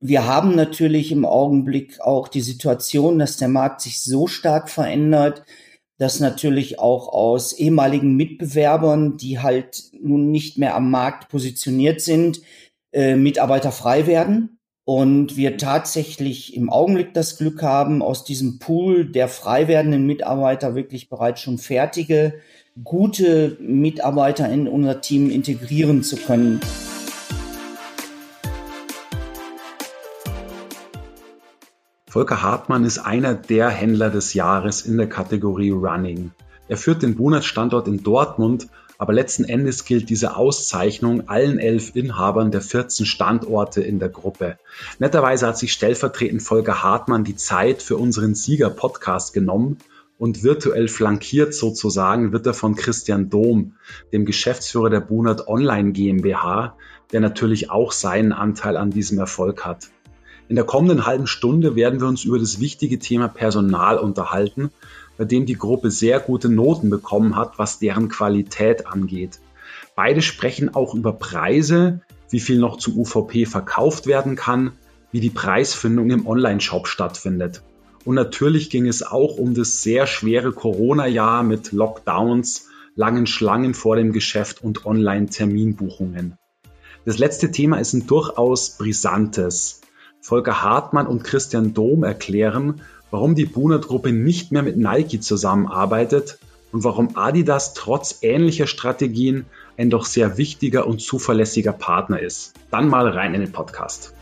Wir haben natürlich im Augenblick auch die Situation, dass der Markt sich so stark verändert, dass natürlich auch aus ehemaligen Mitbewerbern, die halt nun nicht mehr am Markt positioniert sind, äh, Mitarbeiter frei werden. Und wir tatsächlich im Augenblick das Glück haben, aus diesem Pool der frei werdenden Mitarbeiter wirklich bereits schon fertige, gute Mitarbeiter in unser Team integrieren zu können. Volker Hartmann ist einer der Händler des Jahres in der Kategorie Running. Er führt den Bunert-Standort in Dortmund, aber letzten Endes gilt diese Auszeichnung allen elf Inhabern der 14 Standorte in der Gruppe. Netterweise hat sich stellvertretend Volker Hartmann die Zeit für unseren Sieger-Podcast genommen und virtuell flankiert sozusagen wird er von Christian Dom, dem Geschäftsführer der Bunert Online GmbH, der natürlich auch seinen Anteil an diesem Erfolg hat. In der kommenden halben Stunde werden wir uns über das wichtige Thema Personal unterhalten, bei dem die Gruppe sehr gute Noten bekommen hat, was deren Qualität angeht. Beide sprechen auch über Preise, wie viel noch zu UVP verkauft werden kann, wie die Preisfindung im Online-Shop stattfindet. Und natürlich ging es auch um das sehr schwere Corona-Jahr mit Lockdowns, langen Schlangen vor dem Geschäft und Online-Terminbuchungen. Das letzte Thema ist ein durchaus brisantes. Volker Hartmann und Christian Dom erklären, warum die Bunert-Gruppe nicht mehr mit Nike zusammenarbeitet und warum Adidas trotz ähnlicher Strategien ein doch sehr wichtiger und zuverlässiger Partner ist. Dann mal rein in den Podcast.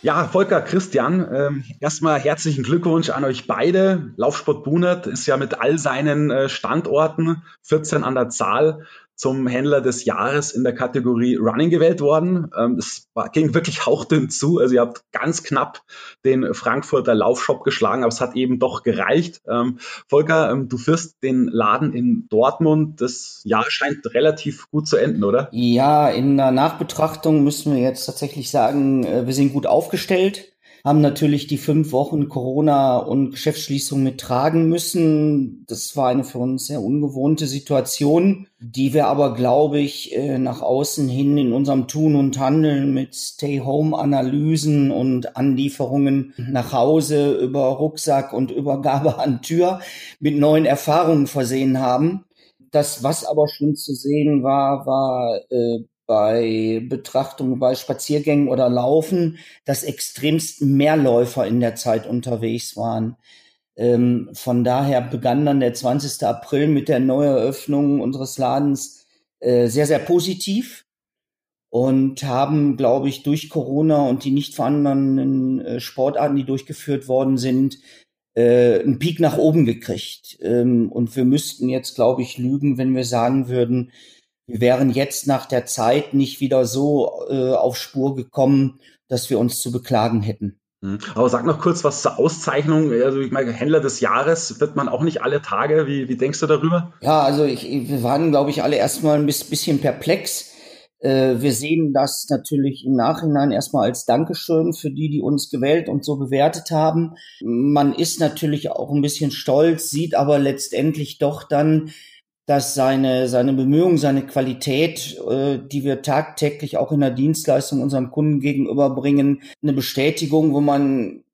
Ja, Volker, Christian, ähm, erstmal herzlichen Glückwunsch an euch beide. Laufsport Bunert ist ja mit all seinen äh, Standorten, 14 an der Zahl, zum Händler des Jahres in der Kategorie Running gewählt worden. Ähm, es war, ging wirklich hauchdünn zu. Also ihr habt ganz knapp den Frankfurter Laufshop geschlagen, aber es hat eben doch gereicht. Ähm, Volker, ähm, du führst den Laden in Dortmund. Das Jahr scheint relativ gut zu enden, oder? Ja, in der Nachbetrachtung müssen wir jetzt tatsächlich sagen, äh, wir sind gut aufgestellt haben natürlich die fünf Wochen Corona und Geschäftsschließung mittragen müssen. Das war eine für uns sehr ungewohnte Situation, die wir aber, glaube ich, äh, nach außen hin in unserem Tun und Handeln mit Stay-Home-Analysen und Anlieferungen nach Hause über Rucksack und Übergabe an Tür mit neuen Erfahrungen versehen haben. Das, was aber schon zu sehen war, war äh, bei Betrachtung bei Spaziergängen oder Laufen, dass extremst mehr Läufer in der Zeit unterwegs waren. Ähm, von daher begann dann der 20. April mit der Neueröffnung unseres Ladens äh, sehr, sehr positiv und haben, glaube ich, durch Corona und die nicht vorhandenen äh, Sportarten, die durchgeführt worden sind, äh, einen Peak nach oben gekriegt. Ähm, und wir müssten jetzt, glaube ich, lügen, wenn wir sagen würden, wir wären jetzt nach der Zeit nicht wieder so äh, auf Spur gekommen, dass wir uns zu beklagen hätten. Mhm. Aber sag noch kurz was zur Auszeichnung. Also ich meine, Händler des Jahres wird man auch nicht alle Tage. Wie, wie denkst du darüber? Ja, also ich, wir waren, glaube ich, alle erstmal ein bisschen perplex. Äh, wir sehen das natürlich im Nachhinein erstmal als Dankeschön für die, die uns gewählt und so bewertet haben. Man ist natürlich auch ein bisschen stolz, sieht aber letztendlich doch dann, dass seine, seine Bemühungen, seine Qualität, äh, die wir tagtäglich auch in der Dienstleistung unserem Kunden gegenüberbringen, eine Bestätigung, wo man,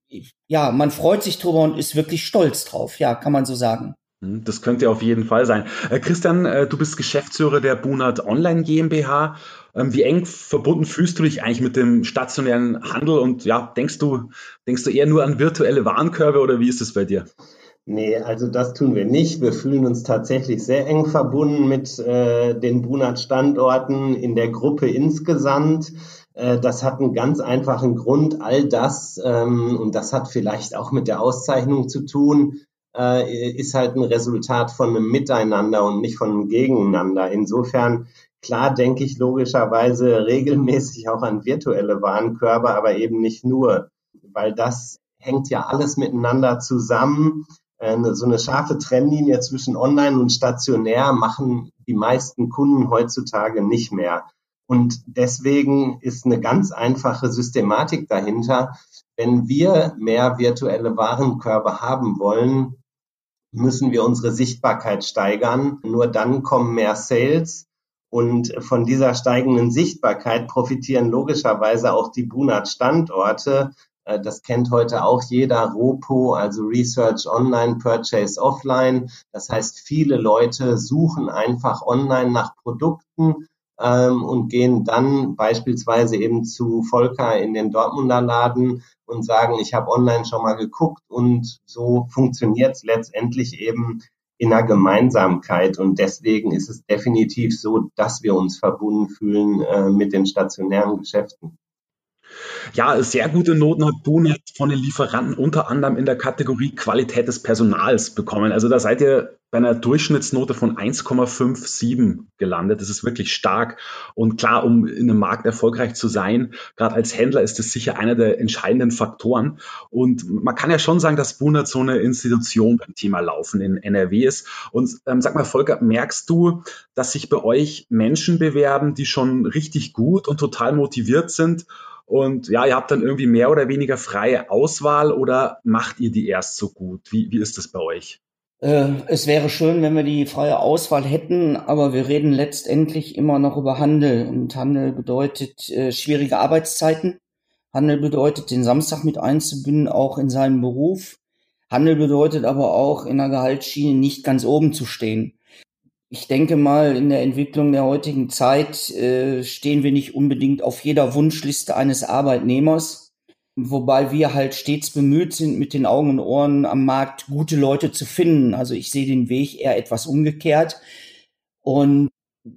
ja, man freut sich drüber und ist wirklich stolz drauf. Ja, kann man so sagen. Hm, das könnte auf jeden Fall sein. Äh, Christian, äh, du bist Geschäftsführer der Bunert Online GmbH. Ähm, wie eng verbunden fühlst du dich eigentlich mit dem stationären Handel und ja, denkst du, denkst du eher nur an virtuelle Warenkörbe oder wie ist es bei dir? Nee, also das tun wir nicht. Wir fühlen uns tatsächlich sehr eng verbunden mit äh, den Brunat-Standorten in der Gruppe insgesamt. Äh, das hat einen ganz einfachen Grund. All das, ähm, und das hat vielleicht auch mit der Auszeichnung zu tun, äh, ist halt ein Resultat von einem Miteinander und nicht von einem Gegeneinander. Insofern, klar denke ich logischerweise regelmäßig auch an virtuelle Warenkörbe, aber eben nicht nur, weil das hängt ja alles miteinander zusammen. So eine scharfe Trennlinie zwischen online und stationär machen die meisten Kunden heutzutage nicht mehr. Und deswegen ist eine ganz einfache Systematik dahinter. Wenn wir mehr virtuelle Warenkörbe haben wollen, müssen wir unsere Sichtbarkeit steigern. Nur dann kommen mehr Sales. Und von dieser steigenden Sichtbarkeit profitieren logischerweise auch die Bunat-Standorte. Äh, das kennt heute auch jeder ROPO, also Research Online, Purchase Offline. Das heißt, viele Leute suchen einfach online nach Produkten ähm, und gehen dann beispielsweise eben zu Volker in den Dortmunder Laden und sagen, ich habe online schon mal geguckt und so funktioniert es letztendlich eben in einer Gemeinsamkeit und deswegen ist es definitiv so, dass wir uns verbunden fühlen äh, mit den stationären Geschäften. Ja, sehr gute Noten hat Bonet von den Lieferanten unter anderem in der Kategorie Qualität des Personals bekommen. Also da seid ihr bei einer Durchschnittsnote von 1,57 gelandet. Das ist wirklich stark. Und klar, um in einem Markt erfolgreich zu sein, gerade als Händler ist das sicher einer der entscheidenden Faktoren. Und man kann ja schon sagen, dass Bunert so eine Institution beim Thema Laufen in NRW ist. Und ähm, sag mal, Volker, merkst du, dass sich bei euch Menschen bewerben, die schon richtig gut und total motiviert sind? Und ja, ihr habt dann irgendwie mehr oder weniger freie Auswahl oder macht ihr die erst so gut? Wie, wie ist das bei euch? Äh, es wäre schön, wenn wir die freie Auswahl hätten, aber wir reden letztendlich immer noch über Handel. Und Handel bedeutet äh, schwierige Arbeitszeiten. Handel bedeutet, den Samstag mit einzubinden, auch in seinem Beruf. Handel bedeutet aber auch, in der Gehaltsschiene nicht ganz oben zu stehen. Ich denke mal, in der Entwicklung der heutigen Zeit äh, stehen wir nicht unbedingt auf jeder Wunschliste eines Arbeitnehmers wobei wir halt stets bemüht sind, mit den Augen und Ohren am Markt gute Leute zu finden. Also ich sehe den Weg eher etwas umgekehrt und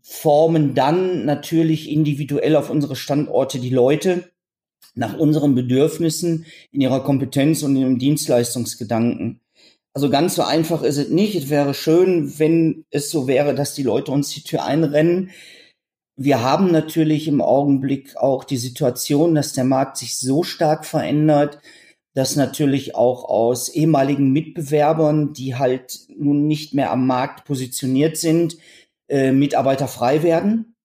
formen dann natürlich individuell auf unsere Standorte die Leute nach unseren Bedürfnissen, in ihrer Kompetenz und im Dienstleistungsgedanken. Also ganz so einfach ist es nicht. Es wäre schön, wenn es so wäre, dass die Leute uns die Tür einrennen. Wir haben natürlich im Augenblick auch die Situation, dass der Markt sich so stark verändert, dass natürlich auch aus ehemaligen Mitbewerbern, die halt nun nicht mehr am Markt positioniert sind, äh, Mitarbeiter frei werden.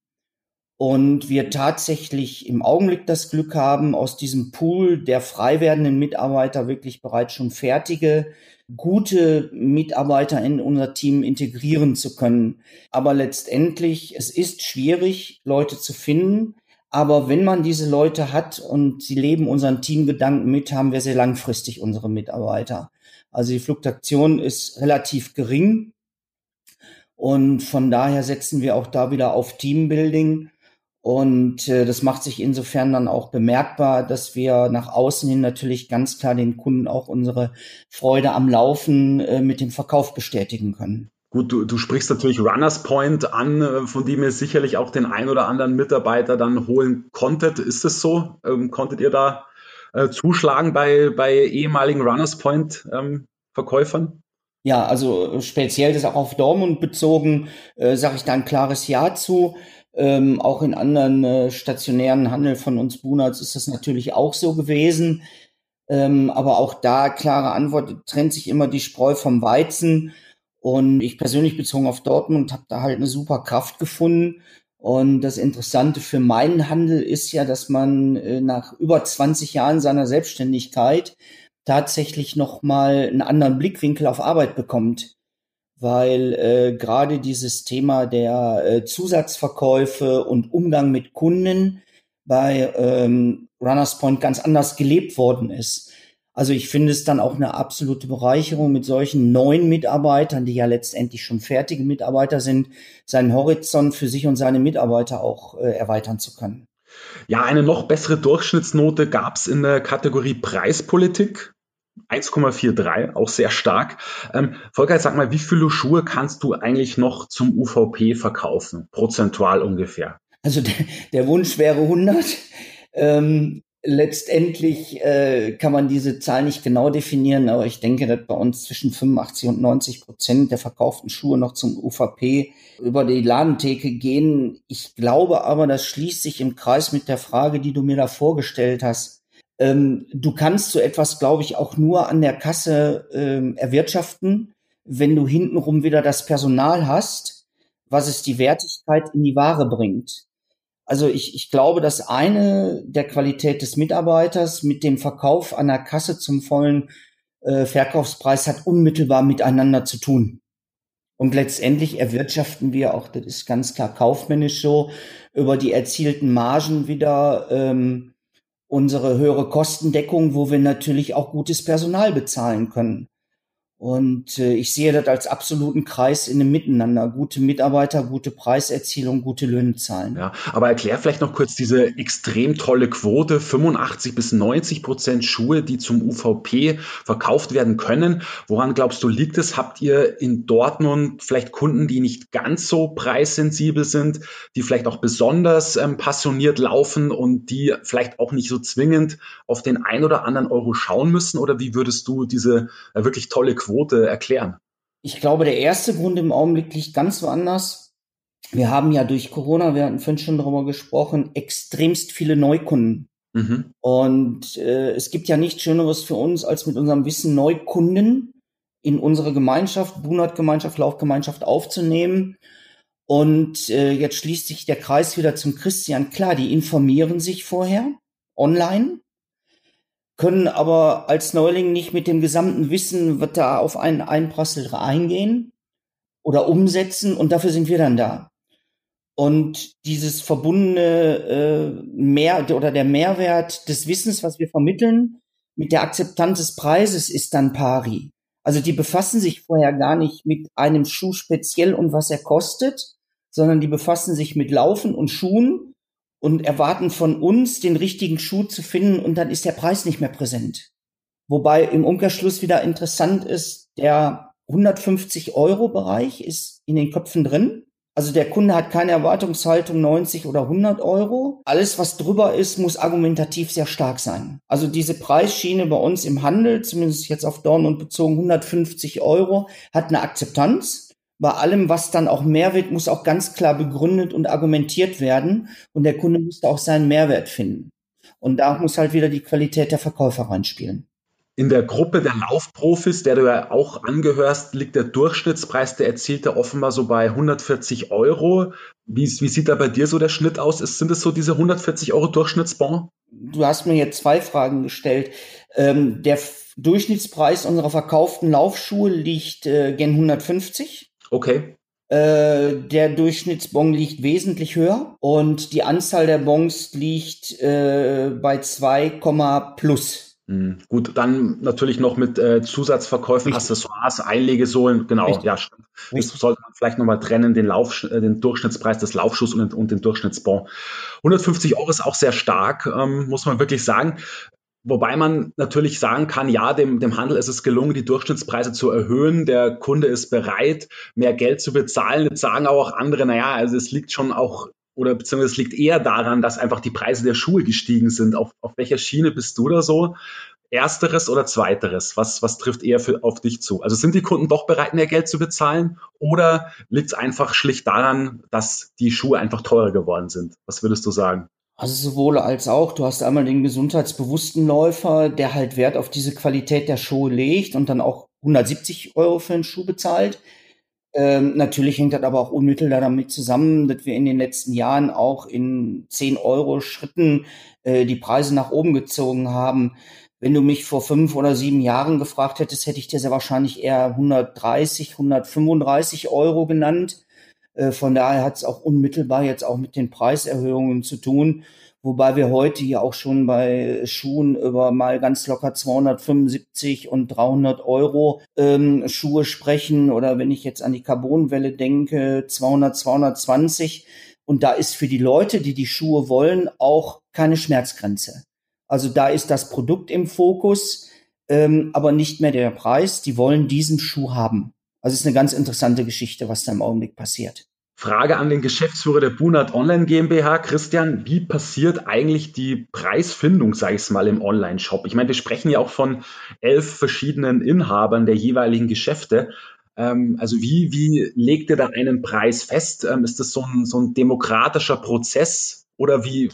Und wir tatsächlich im Augenblick das Glück haben, aus diesem Pool der frei werdenden Mitarbeiter wirklich bereits schon fertige gute Mitarbeiter in unser Team integrieren zu können. Aber letztendlich, es ist schwierig, Leute zu finden. Aber wenn man diese Leute hat und sie leben unseren Teamgedanken mit, haben wir sehr langfristig unsere Mitarbeiter. Also die Fluktuation ist relativ gering. Und von daher setzen wir auch da wieder auf Teambuilding und äh, das macht sich insofern dann auch bemerkbar, dass wir nach außen hin natürlich ganz klar den Kunden auch unsere Freude am Laufen äh, mit dem Verkauf bestätigen können. Gut, du, du sprichst natürlich Runners Point an, äh, von dem ihr sicherlich auch den ein oder anderen Mitarbeiter dann holen konntet. Ist es so? Ähm, konntet ihr da äh, zuschlagen bei, bei ehemaligen Runners Point ähm, Verkäufern? Ja, also speziell das auch auf Dortmund bezogen, äh, sage ich da ein klares Ja zu. Ähm, auch in anderen äh, stationären Handel von uns Bunats ist das natürlich auch so gewesen. Ähm, aber auch da klare Antwort, trennt sich immer die Spreu vom Weizen. Und ich persönlich bezogen auf Dortmund habe da halt eine super Kraft gefunden. Und das Interessante für meinen Handel ist ja, dass man äh, nach über 20 Jahren seiner Selbstständigkeit tatsächlich noch mal einen anderen Blickwinkel auf Arbeit bekommt weil äh, gerade dieses Thema der äh, Zusatzverkäufe und Umgang mit Kunden bei ähm, Runners Point ganz anders gelebt worden ist. Also ich finde es dann auch eine absolute Bereicherung, mit solchen neuen Mitarbeitern, die ja letztendlich schon fertige Mitarbeiter sind, seinen Horizont für sich und seine Mitarbeiter auch äh, erweitern zu können. Ja, eine noch bessere Durchschnittsnote gab es in der Kategorie Preispolitik. 1,43, auch sehr stark. Ähm, Volker, sag mal, wie viele Schuhe kannst du eigentlich noch zum UVP verkaufen, prozentual ungefähr? Also der, der Wunsch wäre 100. Ähm, letztendlich äh, kann man diese Zahl nicht genau definieren, aber ich denke, dass bei uns zwischen 85 und 90 Prozent der verkauften Schuhe noch zum UVP über die Ladentheke gehen. Ich glaube aber, das schließt sich im Kreis mit der Frage, die du mir da vorgestellt hast ähm, du kannst so etwas, glaube ich, auch nur an der Kasse ähm, erwirtschaften, wenn du hintenrum wieder das Personal hast, was es die Wertigkeit in die Ware bringt. Also ich, ich glaube, dass eine der Qualität des Mitarbeiters mit dem Verkauf an der Kasse zum vollen äh, Verkaufspreis hat unmittelbar miteinander zu tun. Und letztendlich erwirtschaften wir auch, das ist ganz klar kaufmännisch so, über die erzielten Margen wieder ähm, unsere höhere Kostendeckung, wo wir natürlich auch gutes Personal bezahlen können. Und äh, ich sehe das als absoluten Kreis in dem Miteinander. Gute Mitarbeiter, gute Preiserzielung, gute Löhne zahlen. Ja, aber erklär vielleicht noch kurz diese extrem tolle Quote, 85 bis 90 Prozent Schuhe, die zum UVP verkauft werden können. Woran glaubst du, liegt es? Habt ihr in Dortmund vielleicht Kunden, die nicht ganz so preissensibel sind, die vielleicht auch besonders ähm, passioniert laufen und die vielleicht auch nicht so zwingend auf den ein oder anderen Euro schauen müssen? Oder wie würdest du diese äh, wirklich tolle Quote Quote erklären? Ich glaube, der erste Grund im Augenblick liegt ganz woanders. Wir haben ja durch Corona, wir hatten vorhin schon darüber gesprochen, extremst viele Neukunden. Mhm. Und äh, es gibt ja nichts Schöneres für uns, als mit unserem Wissen Neukunden in unsere Gemeinschaft, Bunat-Gemeinschaft, Laufgemeinschaft aufzunehmen. Und äh, jetzt schließt sich der Kreis wieder zum Christian. Klar, die informieren sich vorher online können aber als Neuling nicht mit dem gesamten Wissen, was da auf einen einprasselt, eingehen oder umsetzen und dafür sind wir dann da. Und dieses verbundene äh, Mehr oder der Mehrwert des Wissens, was wir vermitteln, mit der Akzeptanz des Preises ist dann pari. Also die befassen sich vorher gar nicht mit einem Schuh speziell und was er kostet, sondern die befassen sich mit Laufen und Schuhen und erwarten von uns, den richtigen Schuh zu finden und dann ist der Preis nicht mehr präsent. Wobei im Umkehrschluss wieder interessant ist, der 150 Euro Bereich ist in den Köpfen drin. Also der Kunde hat keine Erwartungshaltung 90 oder 100 Euro. Alles, was drüber ist, muss argumentativ sehr stark sein. Also diese Preisschiene bei uns im Handel, zumindest jetzt auf Dortmund bezogen, 150 Euro, hat eine Akzeptanz bei allem, was dann auch mehr wird, muss auch ganz klar begründet und argumentiert werden. Und der Kunde muss da auch seinen Mehrwert finden. Und da muss halt wieder die Qualität der Verkäufer reinspielen. In der Gruppe der Laufprofis, der du ja auch angehörst, liegt der Durchschnittspreis der Erzielte offenbar so bei 140 Euro. Wie, wie sieht da bei dir so der Schnitt aus? Ist, sind es so diese 140 Euro Durchschnittsbon? Du hast mir jetzt zwei Fragen gestellt. Ähm, der Durchschnittspreis unserer verkauften Laufschuhe liegt äh, gen 150. Okay. Äh, der Durchschnittsbon liegt wesentlich höher und die Anzahl der Bons liegt äh, bei 2, plus. Mhm. Gut, dann natürlich noch mit äh, Zusatzverkäufen, Richtig. Accessoires, Einlegesohlen, genau, Richtig. ja, stimmt. Das sollte man vielleicht nochmal trennen, den, Lauf, äh, den Durchschnittspreis des Laufschuhs und, und den Durchschnittsbon. 150 Euro ist auch sehr stark, ähm, muss man wirklich sagen. Wobei man natürlich sagen kann, ja, dem, dem Handel ist es gelungen, die Durchschnittspreise zu erhöhen. Der Kunde ist bereit, mehr Geld zu bezahlen. Jetzt sagen auch andere, naja, also es liegt schon auch, oder beziehungsweise es liegt eher daran, dass einfach die Preise der Schuhe gestiegen sind. Auf, auf welcher Schiene bist du da so? Ersteres oder zweiteres? Was, was trifft eher für, auf dich zu? Also sind die Kunden doch bereit, mehr Geld zu bezahlen? Oder liegt es einfach schlicht daran, dass die Schuhe einfach teurer geworden sind? Was würdest du sagen? Also sowohl als auch, du hast einmal den gesundheitsbewussten Läufer, der halt Wert auf diese Qualität der Schuhe legt und dann auch 170 Euro für einen Schuh bezahlt. Ähm, natürlich hängt das aber auch unmittelbar damit zusammen, dass wir in den letzten Jahren auch in 10 Euro Schritten äh, die Preise nach oben gezogen haben. Wenn du mich vor fünf oder sieben Jahren gefragt hättest, hätte ich dir sehr wahrscheinlich eher 130, 135 Euro genannt. Äh, von daher hat es auch unmittelbar jetzt auch mit den Preiserhöhungen zu tun. Wobei wir heute ja auch schon bei Schuhen über mal ganz locker 275 und 300 Euro ähm, Schuhe sprechen. Oder wenn ich jetzt an die Carbonwelle denke, 200, 220. Und da ist für die Leute, die die Schuhe wollen, auch keine Schmerzgrenze. Also da ist das Produkt im Fokus, ähm, aber nicht mehr der Preis. Die wollen diesen Schuh haben. Also es ist eine ganz interessante Geschichte, was da im Augenblick passiert. Frage an den Geschäftsführer der Bunat Online GmbH, Christian, wie passiert eigentlich die Preisfindung, sage ich mal, im Online-Shop? Ich meine, wir sprechen ja auch von elf verschiedenen Inhabern der jeweiligen Geschäfte. Ähm, also wie, wie legt ihr da einen Preis fest? Ähm, ist das so ein, so ein demokratischer Prozess oder wie,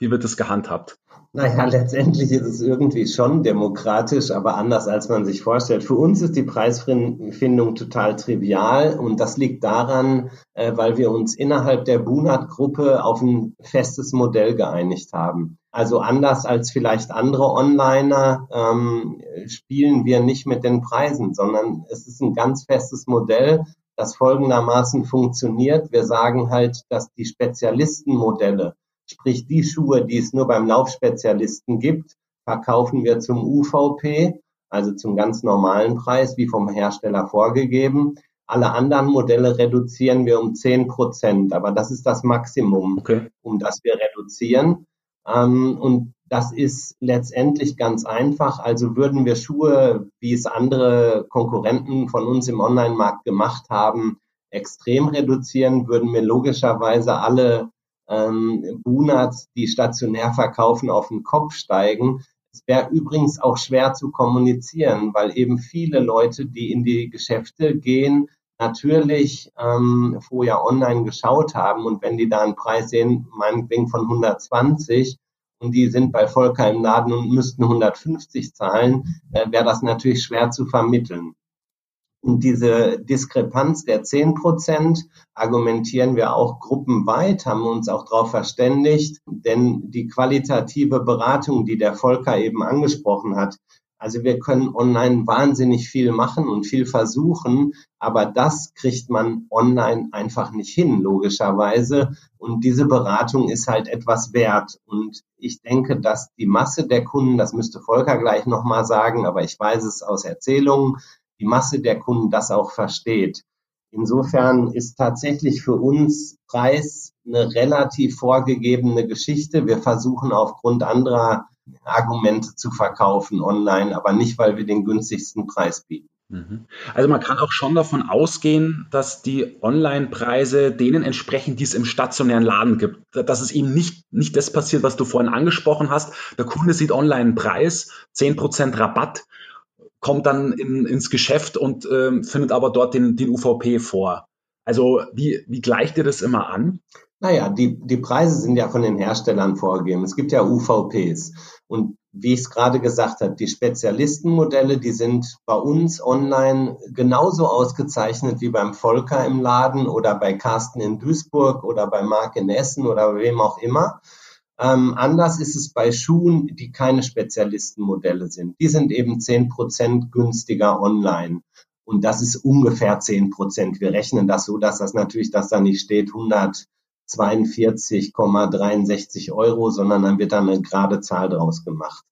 wie wird das gehandhabt? Naja, letztendlich ist es irgendwie schon demokratisch, aber anders als man sich vorstellt. Für uns ist die Preisfindung total trivial und das liegt daran, äh, weil wir uns innerhalb der Bunat-Gruppe auf ein festes Modell geeinigt haben. Also anders als vielleicht andere Onliner ähm, spielen wir nicht mit den Preisen, sondern es ist ein ganz festes Modell, das folgendermaßen funktioniert. Wir sagen halt, dass die Spezialistenmodelle, sprich die Schuhe, die es nur beim Laufspezialisten gibt, verkaufen wir zum UVP, also zum ganz normalen Preis, wie vom Hersteller vorgegeben. Alle anderen Modelle reduzieren wir um 10 Prozent, aber das ist das Maximum, okay. um das wir reduzieren. Ähm, und das ist letztendlich ganz einfach. Also würden wir Schuhe, wie es andere Konkurrenten von uns im Online-Markt gemacht haben, extrem reduzieren, würden wir logischerweise alle ähm, Bunats, die stationär verkaufen, auf den Kopf steigen. Es wäre übrigens auch schwer zu kommunizieren, weil eben viele Leute, die in die Geschäfte gehen, natürlich ähm, vorher online geschaut haben und wenn die da einen Preis sehen, meinetwegen von 120 und die sind bei Volker im Laden und müssten 150 zahlen, äh, wäre das natürlich schwer zu vermitteln. Und diese Diskrepanz der 10 Prozent argumentieren wir auch gruppenweit, haben uns auch darauf verständigt, denn die qualitative Beratung, die der Volker eben angesprochen hat, also wir können online wahnsinnig viel machen und viel versuchen, aber das kriegt man online einfach nicht hin, logischerweise. Und diese Beratung ist halt etwas wert. Und ich denke, dass die Masse der Kunden, das müsste Volker gleich nochmal sagen, aber ich weiß es aus Erzählungen, die Masse der Kunden das auch versteht. Insofern ist tatsächlich für uns Preis eine relativ vorgegebene Geschichte. Wir versuchen aufgrund anderer Argumente zu verkaufen online, aber nicht, weil wir den günstigsten Preis bieten. Mhm. Also man kann auch schon davon ausgehen, dass die Online-Preise denen entsprechen, die es im stationären Laden gibt. Dass es eben nicht, nicht das passiert, was du vorhin angesprochen hast. Der Kunde sieht online einen Preis, 10% Rabatt, kommt dann in, ins Geschäft und äh, findet aber dort den, den UVP vor. Also wie, wie gleicht ihr das immer an? Naja, die, die Preise sind ja von den Herstellern vorgegeben. Es gibt ja UVPs. Und wie ich es gerade gesagt habe, die Spezialistenmodelle, die sind bei uns online genauso ausgezeichnet wie beim Volker im Laden oder bei Carsten in Duisburg oder bei Marc in Essen oder wem auch immer. Ähm, anders ist es bei Schuhen, die keine Spezialistenmodelle sind. Die sind eben zehn Prozent günstiger online. Und das ist ungefähr zehn Prozent. Wir rechnen das so, dass das natürlich, dass da nicht steht 100 42,63 Euro, sondern dann wird da eine gerade Zahl draus gemacht.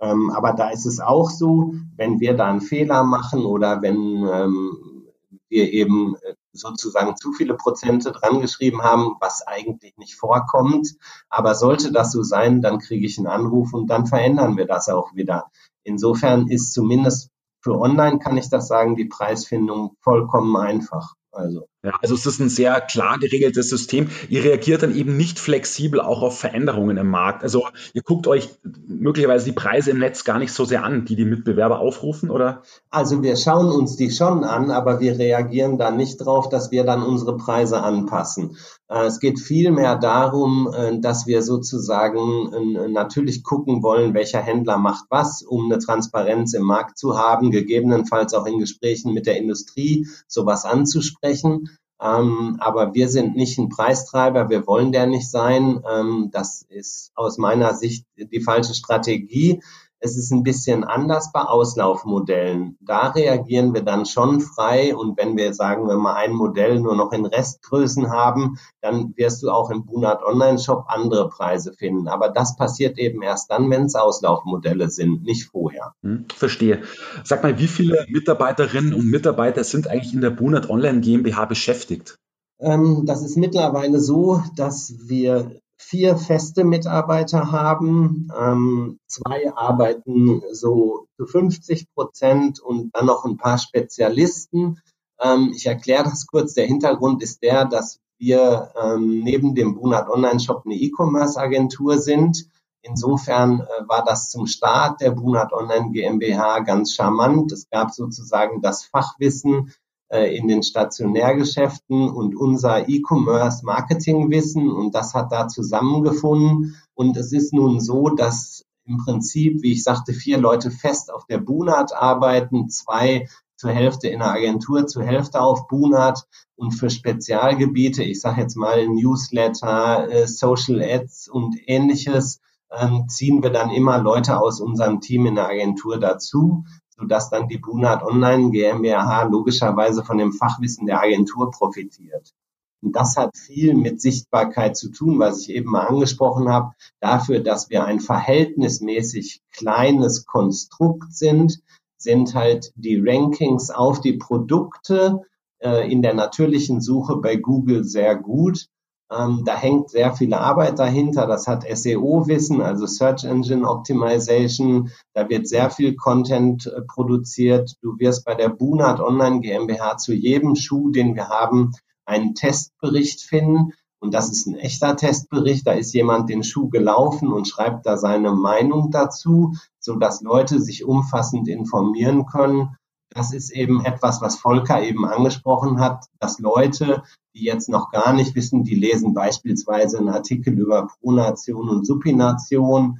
Ähm, aber da ist es auch so, wenn wir da einen Fehler machen oder wenn ähm, wir eben äh, sozusagen zu viele Prozente dran geschrieben haben, was eigentlich nicht vorkommt. Aber sollte das so sein, dann kriege ich einen Anruf und dann verändern wir das auch wieder. Insofern ist zumindest für online, kann ich das sagen, die Preisfindung vollkommen einfach. Also. Ja, also es ist ein sehr klar geregeltes System. Ihr reagiert dann eben nicht flexibel auch auf Veränderungen im Markt. Also ihr guckt euch möglicherweise die Preise im Netz gar nicht so sehr an, die die Mitbewerber aufrufen, oder? Also wir schauen uns die schon an, aber wir reagieren da nicht drauf, dass wir dann unsere Preise anpassen. Äh, es geht vielmehr darum, äh, dass wir sozusagen äh, natürlich gucken wollen, welcher Händler macht was, um eine Transparenz im Markt zu haben, gegebenenfalls auch in Gesprächen mit der Industrie sowas anzusprechen. Ähm, aber wir sind nicht ein Preistreiber, wir wollen der nicht sein. Ähm, das ist aus meiner Sicht die falsche Strategie. Es ist ein bisschen anders bei Auslaufmodellen. Da reagieren wir dann schon frei und wenn wir sagen, wenn wir ein Modell nur noch in Restgrößen haben, dann wirst du auch im Bunat Online Shop andere Preise finden. Aber das passiert eben erst dann, wenn es Auslaufmodelle sind, nicht vorher. Hm, verstehe. Sag mal, wie viele Mitarbeiterinnen und Mitarbeiter sind eigentlich in der Bunat Online GmbH beschäftigt? Ähm, das ist mittlerweile so, dass wir vier feste Mitarbeiter haben. Ähm, zwei arbeiten so zu 50 Prozent und dann noch ein paar Spezialisten. Ähm, ich erkläre das kurz. Der Hintergrund ist der, dass wir ähm, neben dem Bunat Online Shop eine E-Commerce Agentur sind. Insofern äh, war das zum Start der Bunat Online GmbH ganz charmant. Es gab sozusagen das Fachwissen, in den Stationärgeschäften und unser E-Commerce-Marketing-Wissen. Und das hat da zusammengefunden. Und es ist nun so, dass im Prinzip, wie ich sagte, vier Leute fest auf der Bunat arbeiten, zwei zur Hälfte in der Agentur, zur Hälfte auf Bunat. Und für Spezialgebiete, ich sage jetzt mal Newsletter, äh, Social Ads und ähnliches, ähm, ziehen wir dann immer Leute aus unserem Team in der Agentur dazu, sodass dann die Bunat Online GmbH logischerweise von dem Fachwissen der Agentur profitiert. Und das hat viel mit Sichtbarkeit zu tun, was ich eben mal angesprochen habe, dafür, dass wir ein verhältnismäßig kleines Konstrukt sind, sind halt die Rankings auf die Produkte äh, in der natürlichen Suche bei Google sehr gut. Ähm, da hängt sehr viel Arbeit dahinter. Das hat SEO-Wissen, also Search Engine Optimization. Da wird sehr viel Content äh, produziert. Du wirst bei der Bunat Online GmbH zu jedem Schuh, den wir haben, einen Testbericht finden. Und das ist ein echter Testbericht. Da ist jemand den Schuh gelaufen und schreibt da seine Meinung dazu, so dass Leute sich umfassend informieren können das ist eben etwas, was Volker eben angesprochen hat, dass Leute, die jetzt noch gar nicht wissen, die lesen beispielsweise einen Artikel über Pronation und Supination.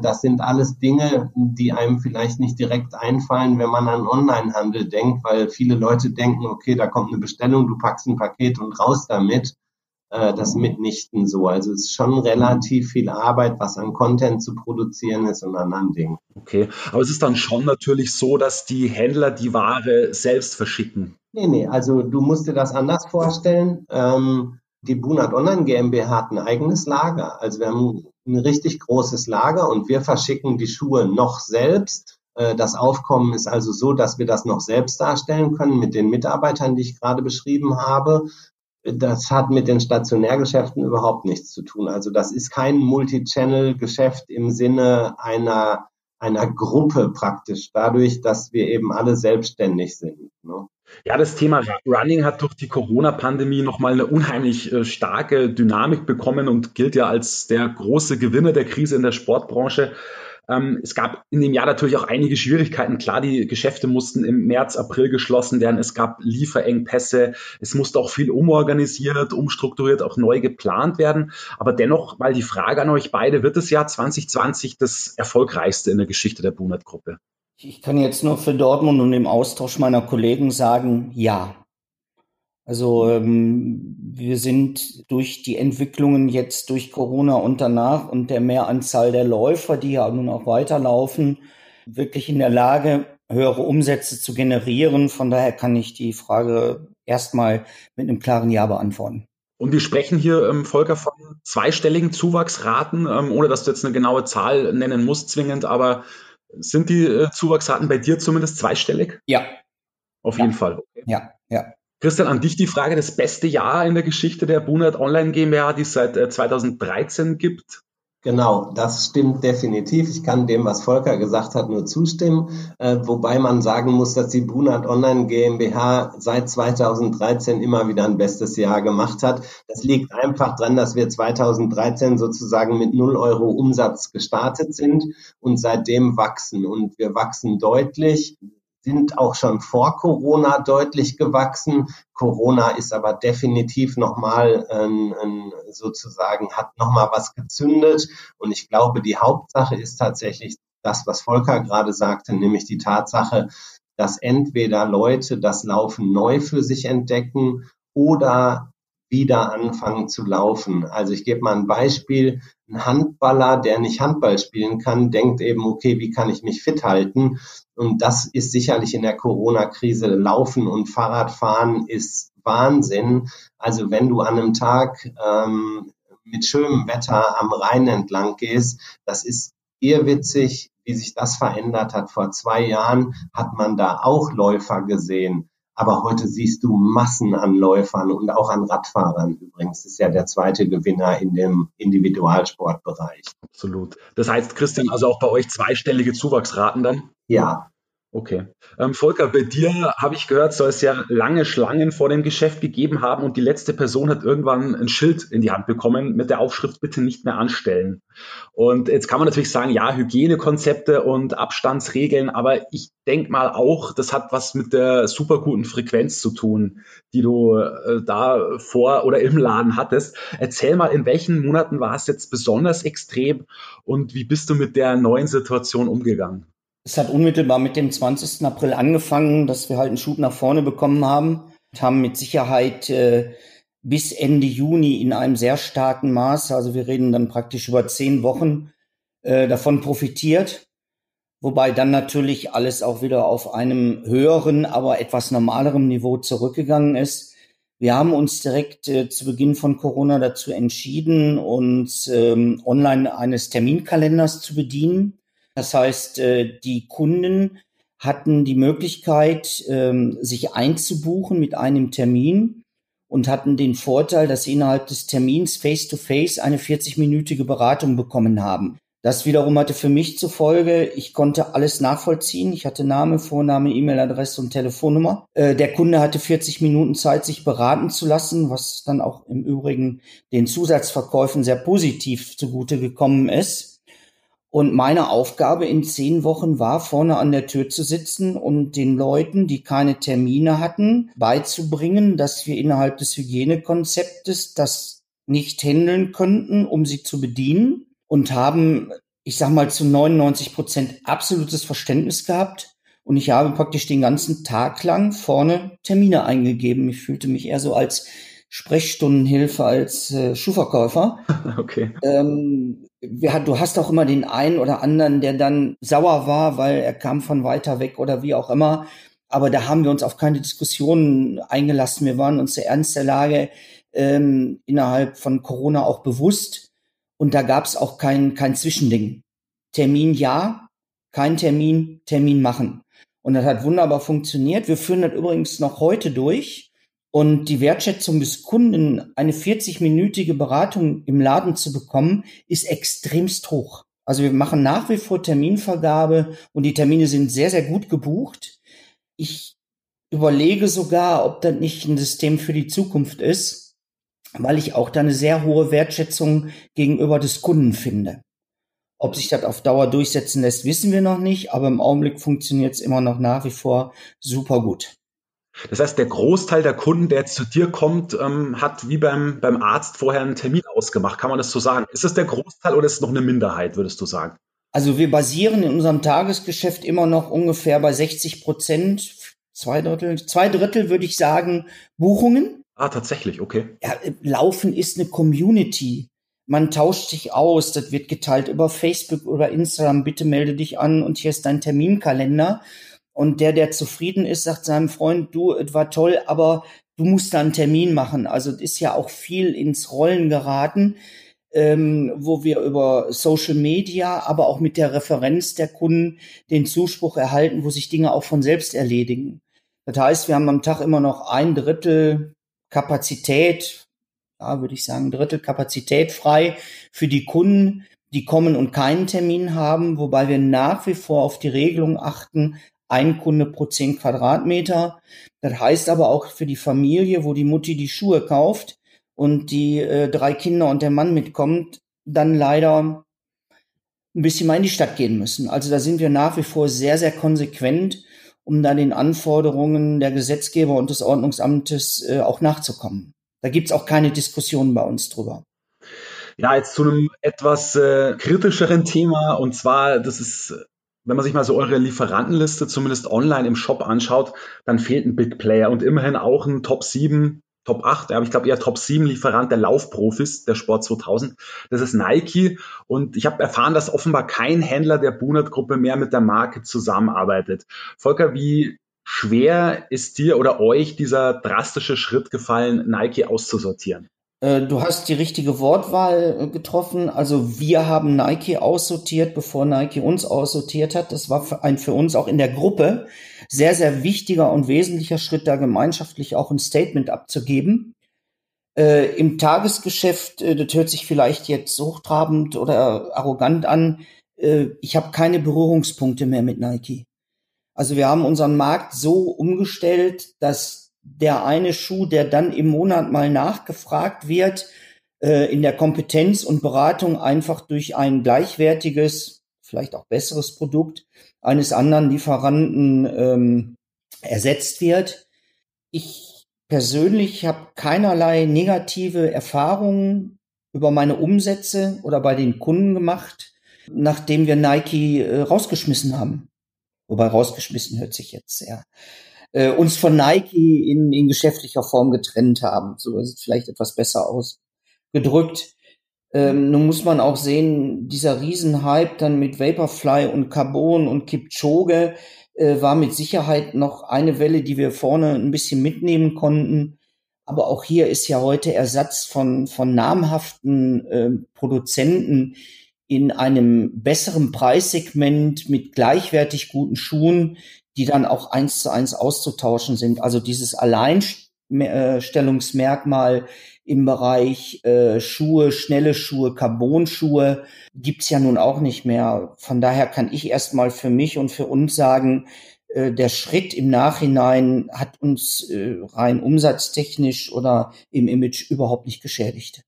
Das sind alles Dinge, die einem vielleicht nicht direkt einfallen, wenn man an Onlinehandel denkt, weil viele Leute denken, okay, da kommt eine Bestellung, du packst ein Paket und raus damit äh, das mitnichten so. Also es ist schon relativ viel Arbeit, was an Content zu produzieren ist und an anderen Dingen. Okay, aber es ist dann schon natürlich so, dass die Händler die Ware selbst verschicken. Nee, nee, also du musst dir das anders vorstellen. Ähm, die Bunat Online GmbH hat ein eigenes Lager. Also wir haben ein richtig großes Lager und wir verschicken die Schuhe noch selbst. Äh, das Aufkommen ist also so, dass wir das noch selbst darstellen können mit den Mitarbeitern, die ich gerade beschrieben habe das hat mit den Stationärgeschäften überhaupt nichts zu tun. Also das ist kein Multi-Channel-Geschäft im Sinne einer, einer Gruppe praktisch, dadurch, dass wir eben alle selbstständig sind. Ne? Ja, das Thema Running hat durch die Corona-Pandemie nochmal eine unheimlich äh, starke Dynamik bekommen und gilt ja als der große Gewinner der Krise in der Sportbranche. Ähm, es gab in dem Jahr natürlich auch einige Schwierigkeiten. Klar, die Geschäfte mussten im März, April geschlossen werden. Es gab Lieferengpässe. Es musste auch viel umorganisiert, umstrukturiert, auch neu geplant werden. Aber dennoch mal die Frage an euch beide, wird das Jahr 2020 das erfolgreichste in der Geschichte der Bunat-Gruppe? Ich kann jetzt nur für Dortmund und im Austausch meiner Kollegen sagen, ja. Also ähm, wir sind durch die Entwicklungen jetzt durch Corona und danach und der Mehranzahl der Läufer, die ja nun auch weiterlaufen, wirklich in der Lage, höhere Umsätze zu generieren. Von daher kann ich die Frage erstmal mit einem klaren Ja beantworten. Und wir sprechen hier, ähm, Volker, von zweistelligen Zuwachsraten, ähm, ohne dass du jetzt eine genaue Zahl nennen musst, zwingend, aber sind die äh, Zuwachsraten bei dir zumindest zweistellig? Ja. Auf ja. jeden Fall. Okay. Ja, ja. Christian, an dich die Frage, das beste Jahr in der Geschichte der Bunert Online GmbH, die es seit 2013 äh, gibt? Genau, das stimmt definitiv. Ich kann dem, was Volker gesagt hat, nur zustimmen. Äh, wobei man sagen muss, dass die Brunat Online GmbH seit 2013 immer wieder ein bestes Jahr gemacht hat. Das liegt einfach dran, dass wir 2013 sozusagen mit 0 Euro Umsatz gestartet sind und seitdem wachsen. Und wir wachsen deutlich sind auch schon vor Corona deutlich gewachsen. Corona ist aber definitiv nochmal ähm, sozusagen, hat nochmal was gezündet. Und ich glaube, die Hauptsache ist tatsächlich das, was Volker gerade sagte, nämlich die Tatsache, dass entweder Leute das Laufen neu für sich entdecken oder wieder anfangen zu laufen. Also ich gebe mal ein Beispiel. Ein Handballer, der nicht Handball spielen kann, denkt eben, okay, wie kann ich mich fit halten? Und das ist sicherlich in der Corona-Krise Laufen und Fahrradfahren ist Wahnsinn. Also wenn du an einem Tag ähm, mit schönem Wetter am Rhein entlang gehst, das ist irrwitzig, wie sich das verändert hat. Vor zwei Jahren hat man da auch Läufer gesehen. Aber heute siehst du Massen an Läufern und auch an Radfahrern. Übrigens ist ja der zweite Gewinner in dem Individualsportbereich. Absolut. Das heißt, Christian, also auch bei euch zweistellige Zuwachsraten dann? Ja, Okay. Ähm, Volker, bei dir habe ich gehört, soll es ja lange Schlangen vor dem Geschäft gegeben haben und die letzte Person hat irgendwann ein Schild in die Hand bekommen mit der Aufschrift bitte nicht mehr anstellen. Und jetzt kann man natürlich sagen, ja, Hygienekonzepte und Abstandsregeln, aber ich denke mal auch, das hat was mit der super guten Frequenz zu tun, die du äh, da vor oder im Laden hattest. Erzähl mal, in welchen Monaten war es jetzt besonders extrem und wie bist du mit der neuen Situation umgegangen? Es hat unmittelbar mit dem 20. April angefangen, dass wir halt einen Schub nach vorne bekommen haben. Wir haben mit Sicherheit äh, bis Ende Juni in einem sehr starken Maß, also wir reden dann praktisch über zehn Wochen, äh, davon profitiert. Wobei dann natürlich alles auch wieder auf einem höheren, aber etwas normalerem Niveau zurückgegangen ist. Wir haben uns direkt äh, zu Beginn von Corona dazu entschieden, uns ähm, online eines Terminkalenders zu bedienen. Das heißt, äh, die Kunden hatten die Möglichkeit, ähm, sich einzubuchen mit einem Termin und hatten den Vorteil, dass sie innerhalb des Termins face-to-face -face eine 40-minütige Beratung bekommen haben. Das wiederum hatte für mich zur Folge, ich konnte alles nachvollziehen. Ich hatte Name, Vorname, E-Mail-Adresse und Telefonnummer. Äh, der Kunde hatte 40 Minuten Zeit, sich beraten zu lassen, was dann auch im Übrigen den Zusatzverkäufen sehr positiv zugute gekommen ist. Und meine Aufgabe in zehn Wochen war, vorne an der Tür zu sitzen und den Leuten, die keine Termine hatten, beizubringen, dass wir innerhalb des Hygienekonzeptes das nicht handeln könnten, um sie zu bedienen und haben, ich sag mal, zu 99 Prozent absolutes Verständnis gehabt. Und ich habe praktisch den ganzen Tag lang vorne Termine eingegeben. Ich fühlte mich eher so als Sprechstundenhilfe als äh, Schuhverkäufer. Okay. Ähm, wir, du hast auch immer den einen oder anderen, der dann sauer war, weil er kam von weiter weg oder wie auch immer. Aber da haben wir uns auf keine Diskussionen eingelassen. Wir waren uns der Ernst der Lage ähm, innerhalb von Corona auch bewusst. Und da gab es auch kein, kein Zwischending. Termin ja, kein Termin, Termin machen. Und das hat wunderbar funktioniert. Wir führen das übrigens noch heute durch. Und die Wertschätzung des Kunden, eine 40-minütige Beratung im Laden zu bekommen, ist extremst hoch. Also wir machen nach wie vor Terminvergabe und die Termine sind sehr, sehr gut gebucht. Ich überlege sogar, ob das nicht ein System für die Zukunft ist, weil ich auch da eine sehr hohe Wertschätzung gegenüber des Kunden finde. Ob sich das auf Dauer durchsetzen lässt, wissen wir noch nicht, aber im Augenblick funktioniert es immer noch nach wie vor super gut. Das heißt, der Großteil der Kunden, der jetzt zu dir kommt, ähm, hat wie beim, beim Arzt vorher einen Termin ausgemacht. Kann man das so sagen? Ist das der Großteil oder ist es noch eine Minderheit, würdest du sagen? Also wir basieren in unserem Tagesgeschäft immer noch ungefähr bei 60 Prozent, zwei Drittel, zwei Drittel würde ich sagen, Buchungen. Ah, tatsächlich, okay. Ja, Laufen ist eine Community. Man tauscht sich aus, das wird geteilt über Facebook oder Instagram. Bitte melde dich an und hier ist dein Terminkalender. Und der, der zufrieden ist, sagt seinem Freund, du, es war toll, aber du musst da einen Termin machen. Also es ist ja auch viel ins Rollen geraten, ähm, wo wir über Social Media, aber auch mit der Referenz der Kunden den Zuspruch erhalten, wo sich Dinge auch von selbst erledigen. Das heißt, wir haben am Tag immer noch ein Drittel Kapazität, ja, würde ich sagen, Drittel Kapazität frei für die Kunden, die kommen und keinen Termin haben, wobei wir nach wie vor auf die Regelung achten, ein Kunde pro zehn Quadratmeter. Das heißt aber auch für die Familie, wo die Mutti die Schuhe kauft und die äh, drei Kinder und der Mann mitkommt, dann leider ein bisschen mal in die Stadt gehen müssen. Also da sind wir nach wie vor sehr, sehr konsequent um da den Anforderungen der Gesetzgeber und des Ordnungsamtes äh, auch nachzukommen. Da gibt's auch keine Diskussion bei uns drüber. Ja, jetzt zu einem etwas äh, kritischeren Thema und zwar, das ist, wenn man sich mal so eure Lieferantenliste zumindest online im Shop anschaut, dann fehlt ein Big Player und immerhin auch ein Top 7 Top 8, aber ich glaube eher Top 7 Lieferant der Laufprofis der Sport 2000. Das ist Nike und ich habe erfahren, dass offenbar kein Händler der Bunert-Gruppe mehr mit der Marke zusammenarbeitet. Volker, wie schwer ist dir oder euch dieser drastische Schritt gefallen, Nike auszusortieren? Äh, du hast die richtige Wortwahl äh, getroffen. Also wir haben Nike aussortiert, bevor Nike uns aussortiert hat. Das war ein, für uns auch in der Gruppe sehr, sehr wichtiger und wesentlicher Schritt, da gemeinschaftlich auch ein Statement abzugeben. Äh, Im Tagesgeschäft, äh, das hört sich vielleicht jetzt hochtrabend oder arrogant an, äh, ich habe keine Berührungspunkte mehr mit Nike. Also wir haben unseren Markt so umgestellt, dass der eine Schuh, der dann im Monat mal nachgefragt wird, äh, in der Kompetenz und Beratung einfach durch ein gleichwertiges, vielleicht auch besseres Produkt eines anderen Lieferanten ähm, ersetzt wird. Ich persönlich habe keinerlei negative Erfahrungen über meine Umsätze oder bei den Kunden gemacht, nachdem wir Nike äh, rausgeschmissen haben. Wobei rausgeschmissen hört sich jetzt sehr äh, uns von Nike in, in geschäftlicher Form getrennt haben. So ist es vielleicht etwas besser ausgedrückt. Ähm, nun muss man auch sehen, dieser Riesenhype dann mit Vaporfly und Carbon und Kipchoge äh, war mit Sicherheit noch eine Welle, die wir vorne ein bisschen mitnehmen konnten. Aber auch hier ist ja heute Ersatz von, von namhaften äh, Produzenten in einem besseren Preissegment mit gleichwertig guten Schuhen, die dann auch eins zu eins auszutauschen sind. Also dieses Alleinstellungsmerkmal im Bereich äh, Schuhe, schnelle Schuhe, Carbon-Schuhe gibt's ja nun auch nicht mehr. Von daher kann ich erstmal für mich und für uns sagen, äh, der Schritt im Nachhinein hat uns äh, rein umsatztechnisch oder im Image überhaupt nicht geschädigt.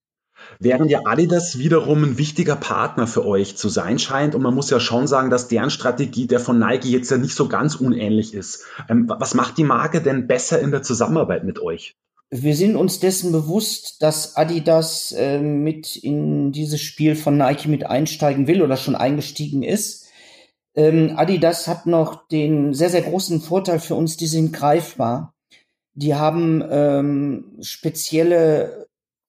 Während ja Adidas wiederum ein wichtiger Partner für euch zu sein scheint. Und man muss ja schon sagen, dass deren Strategie der von Nike jetzt ja nicht so ganz unähnlich ist. Ähm, was macht die Marke denn besser in der Zusammenarbeit mit euch? Wir sind uns dessen bewusst, dass Adidas äh, mit in dieses Spiel von Nike mit einsteigen will oder schon eingestiegen ist. Ähm, Adidas hat noch den sehr, sehr großen Vorteil für uns, die sind greifbar. Die haben ähm, spezielle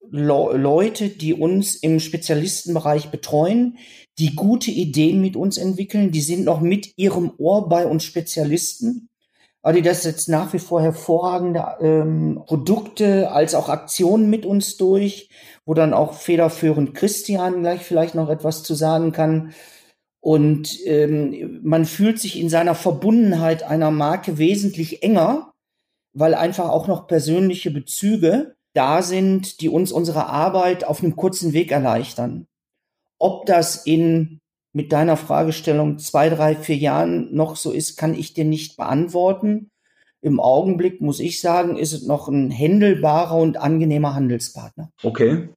Le Leute, die uns im Spezialistenbereich betreuen, die gute Ideen mit uns entwickeln, die sind noch mit ihrem Ohr bei uns Spezialisten. Adidas setzt nach wie vor hervorragende ähm, Produkte als auch Aktionen mit uns durch, wo dann auch federführend Christian gleich vielleicht noch etwas zu sagen kann. Und ähm, man fühlt sich in seiner Verbundenheit einer Marke wesentlich enger, weil einfach auch noch persönliche Bezüge da sind, die uns unsere Arbeit auf einem kurzen Weg erleichtern. Ob das in mit deiner Fragestellung zwei, drei, vier Jahren noch so ist, kann ich dir nicht beantworten. Im Augenblick muss ich sagen, ist es noch ein händelbarer und angenehmer Handelspartner. Okay.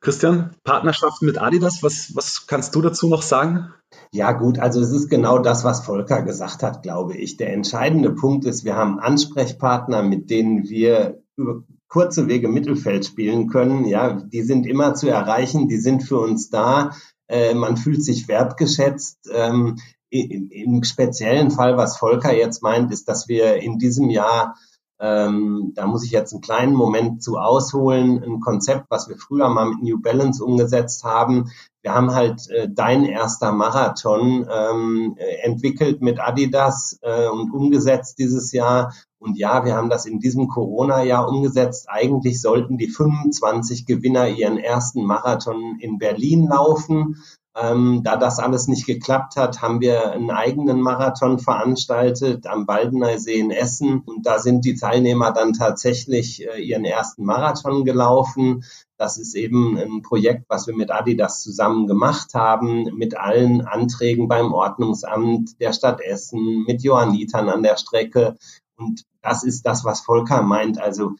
Christian, Partnerschaft mit Adidas, was, was kannst du dazu noch sagen? Ja gut, also es ist genau das, was Volker gesagt hat, glaube ich. Der entscheidende Punkt ist, wir haben Ansprechpartner, mit denen wir über kurze Wege Mittelfeld spielen können. Ja, die sind immer zu erreichen, die sind für uns da. Äh, man fühlt sich wertgeschätzt. Ähm, Im speziellen Fall, was Volker jetzt meint, ist, dass wir in diesem Jahr ähm, da muss ich jetzt einen kleinen Moment zu ausholen. Ein Konzept, was wir früher mal mit New Balance umgesetzt haben. Wir haben halt äh, dein erster Marathon ähm, entwickelt mit Adidas äh, und umgesetzt dieses Jahr. Und ja, wir haben das in diesem Corona-Jahr umgesetzt. Eigentlich sollten die 25 Gewinner ihren ersten Marathon in Berlin laufen. Ähm, da das alles nicht geklappt hat, haben wir einen eigenen Marathon veranstaltet am Baldener See in Essen. Und da sind die Teilnehmer dann tatsächlich äh, ihren ersten Marathon gelaufen. Das ist eben ein Projekt, was wir mit Adidas zusammen gemacht haben, mit allen Anträgen beim Ordnungsamt der Stadt Essen, mit Johannitern an der Strecke. Und das ist das, was Volker meint. Also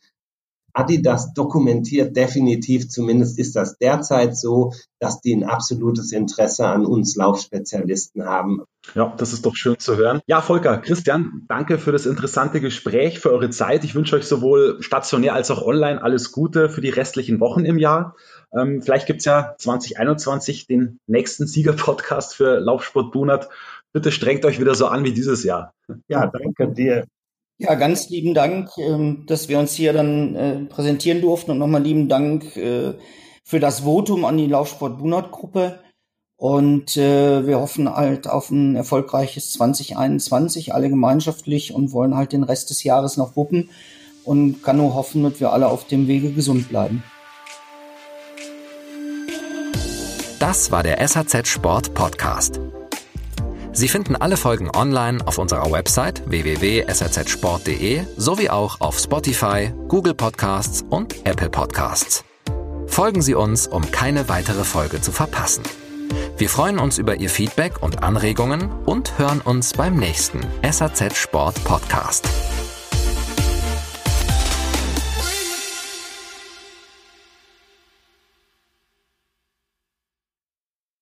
Adidas dokumentiert definitiv, zumindest ist das derzeit so, dass die ein absolutes Interesse an uns Laufspezialisten haben. Ja, das ist doch schön zu hören. Ja, Volker, Christian, danke für das interessante Gespräch, für eure Zeit. Ich wünsche euch sowohl stationär als auch online alles Gute für die restlichen Wochen im Jahr. Ähm, vielleicht gibt's ja 2021 den nächsten Sieger-Podcast für Laufsport Bunert. Bitte strengt euch wieder so an wie dieses Jahr. Ja, danke dir. Ja, ganz lieben Dank, ähm, dass wir uns hier dann äh, präsentieren durften und nochmal lieben Dank äh, für das Votum an die Laufsport Bunert Gruppe. Und äh, wir hoffen halt auf ein erfolgreiches 2021, alle gemeinschaftlich und wollen halt den Rest des Jahres noch wuppen und kann nur hoffen, dass wir alle auf dem Wege gesund bleiben. Das war der SAZ Sport Podcast. Sie finden alle Folgen online auf unserer Website www.srzsport.de sowie auch auf Spotify, Google Podcasts und Apple Podcasts. Folgen Sie uns, um keine weitere Folge zu verpassen. Wir freuen uns über Ihr Feedback und Anregungen und hören uns beim nächsten SAZ Sport Podcast.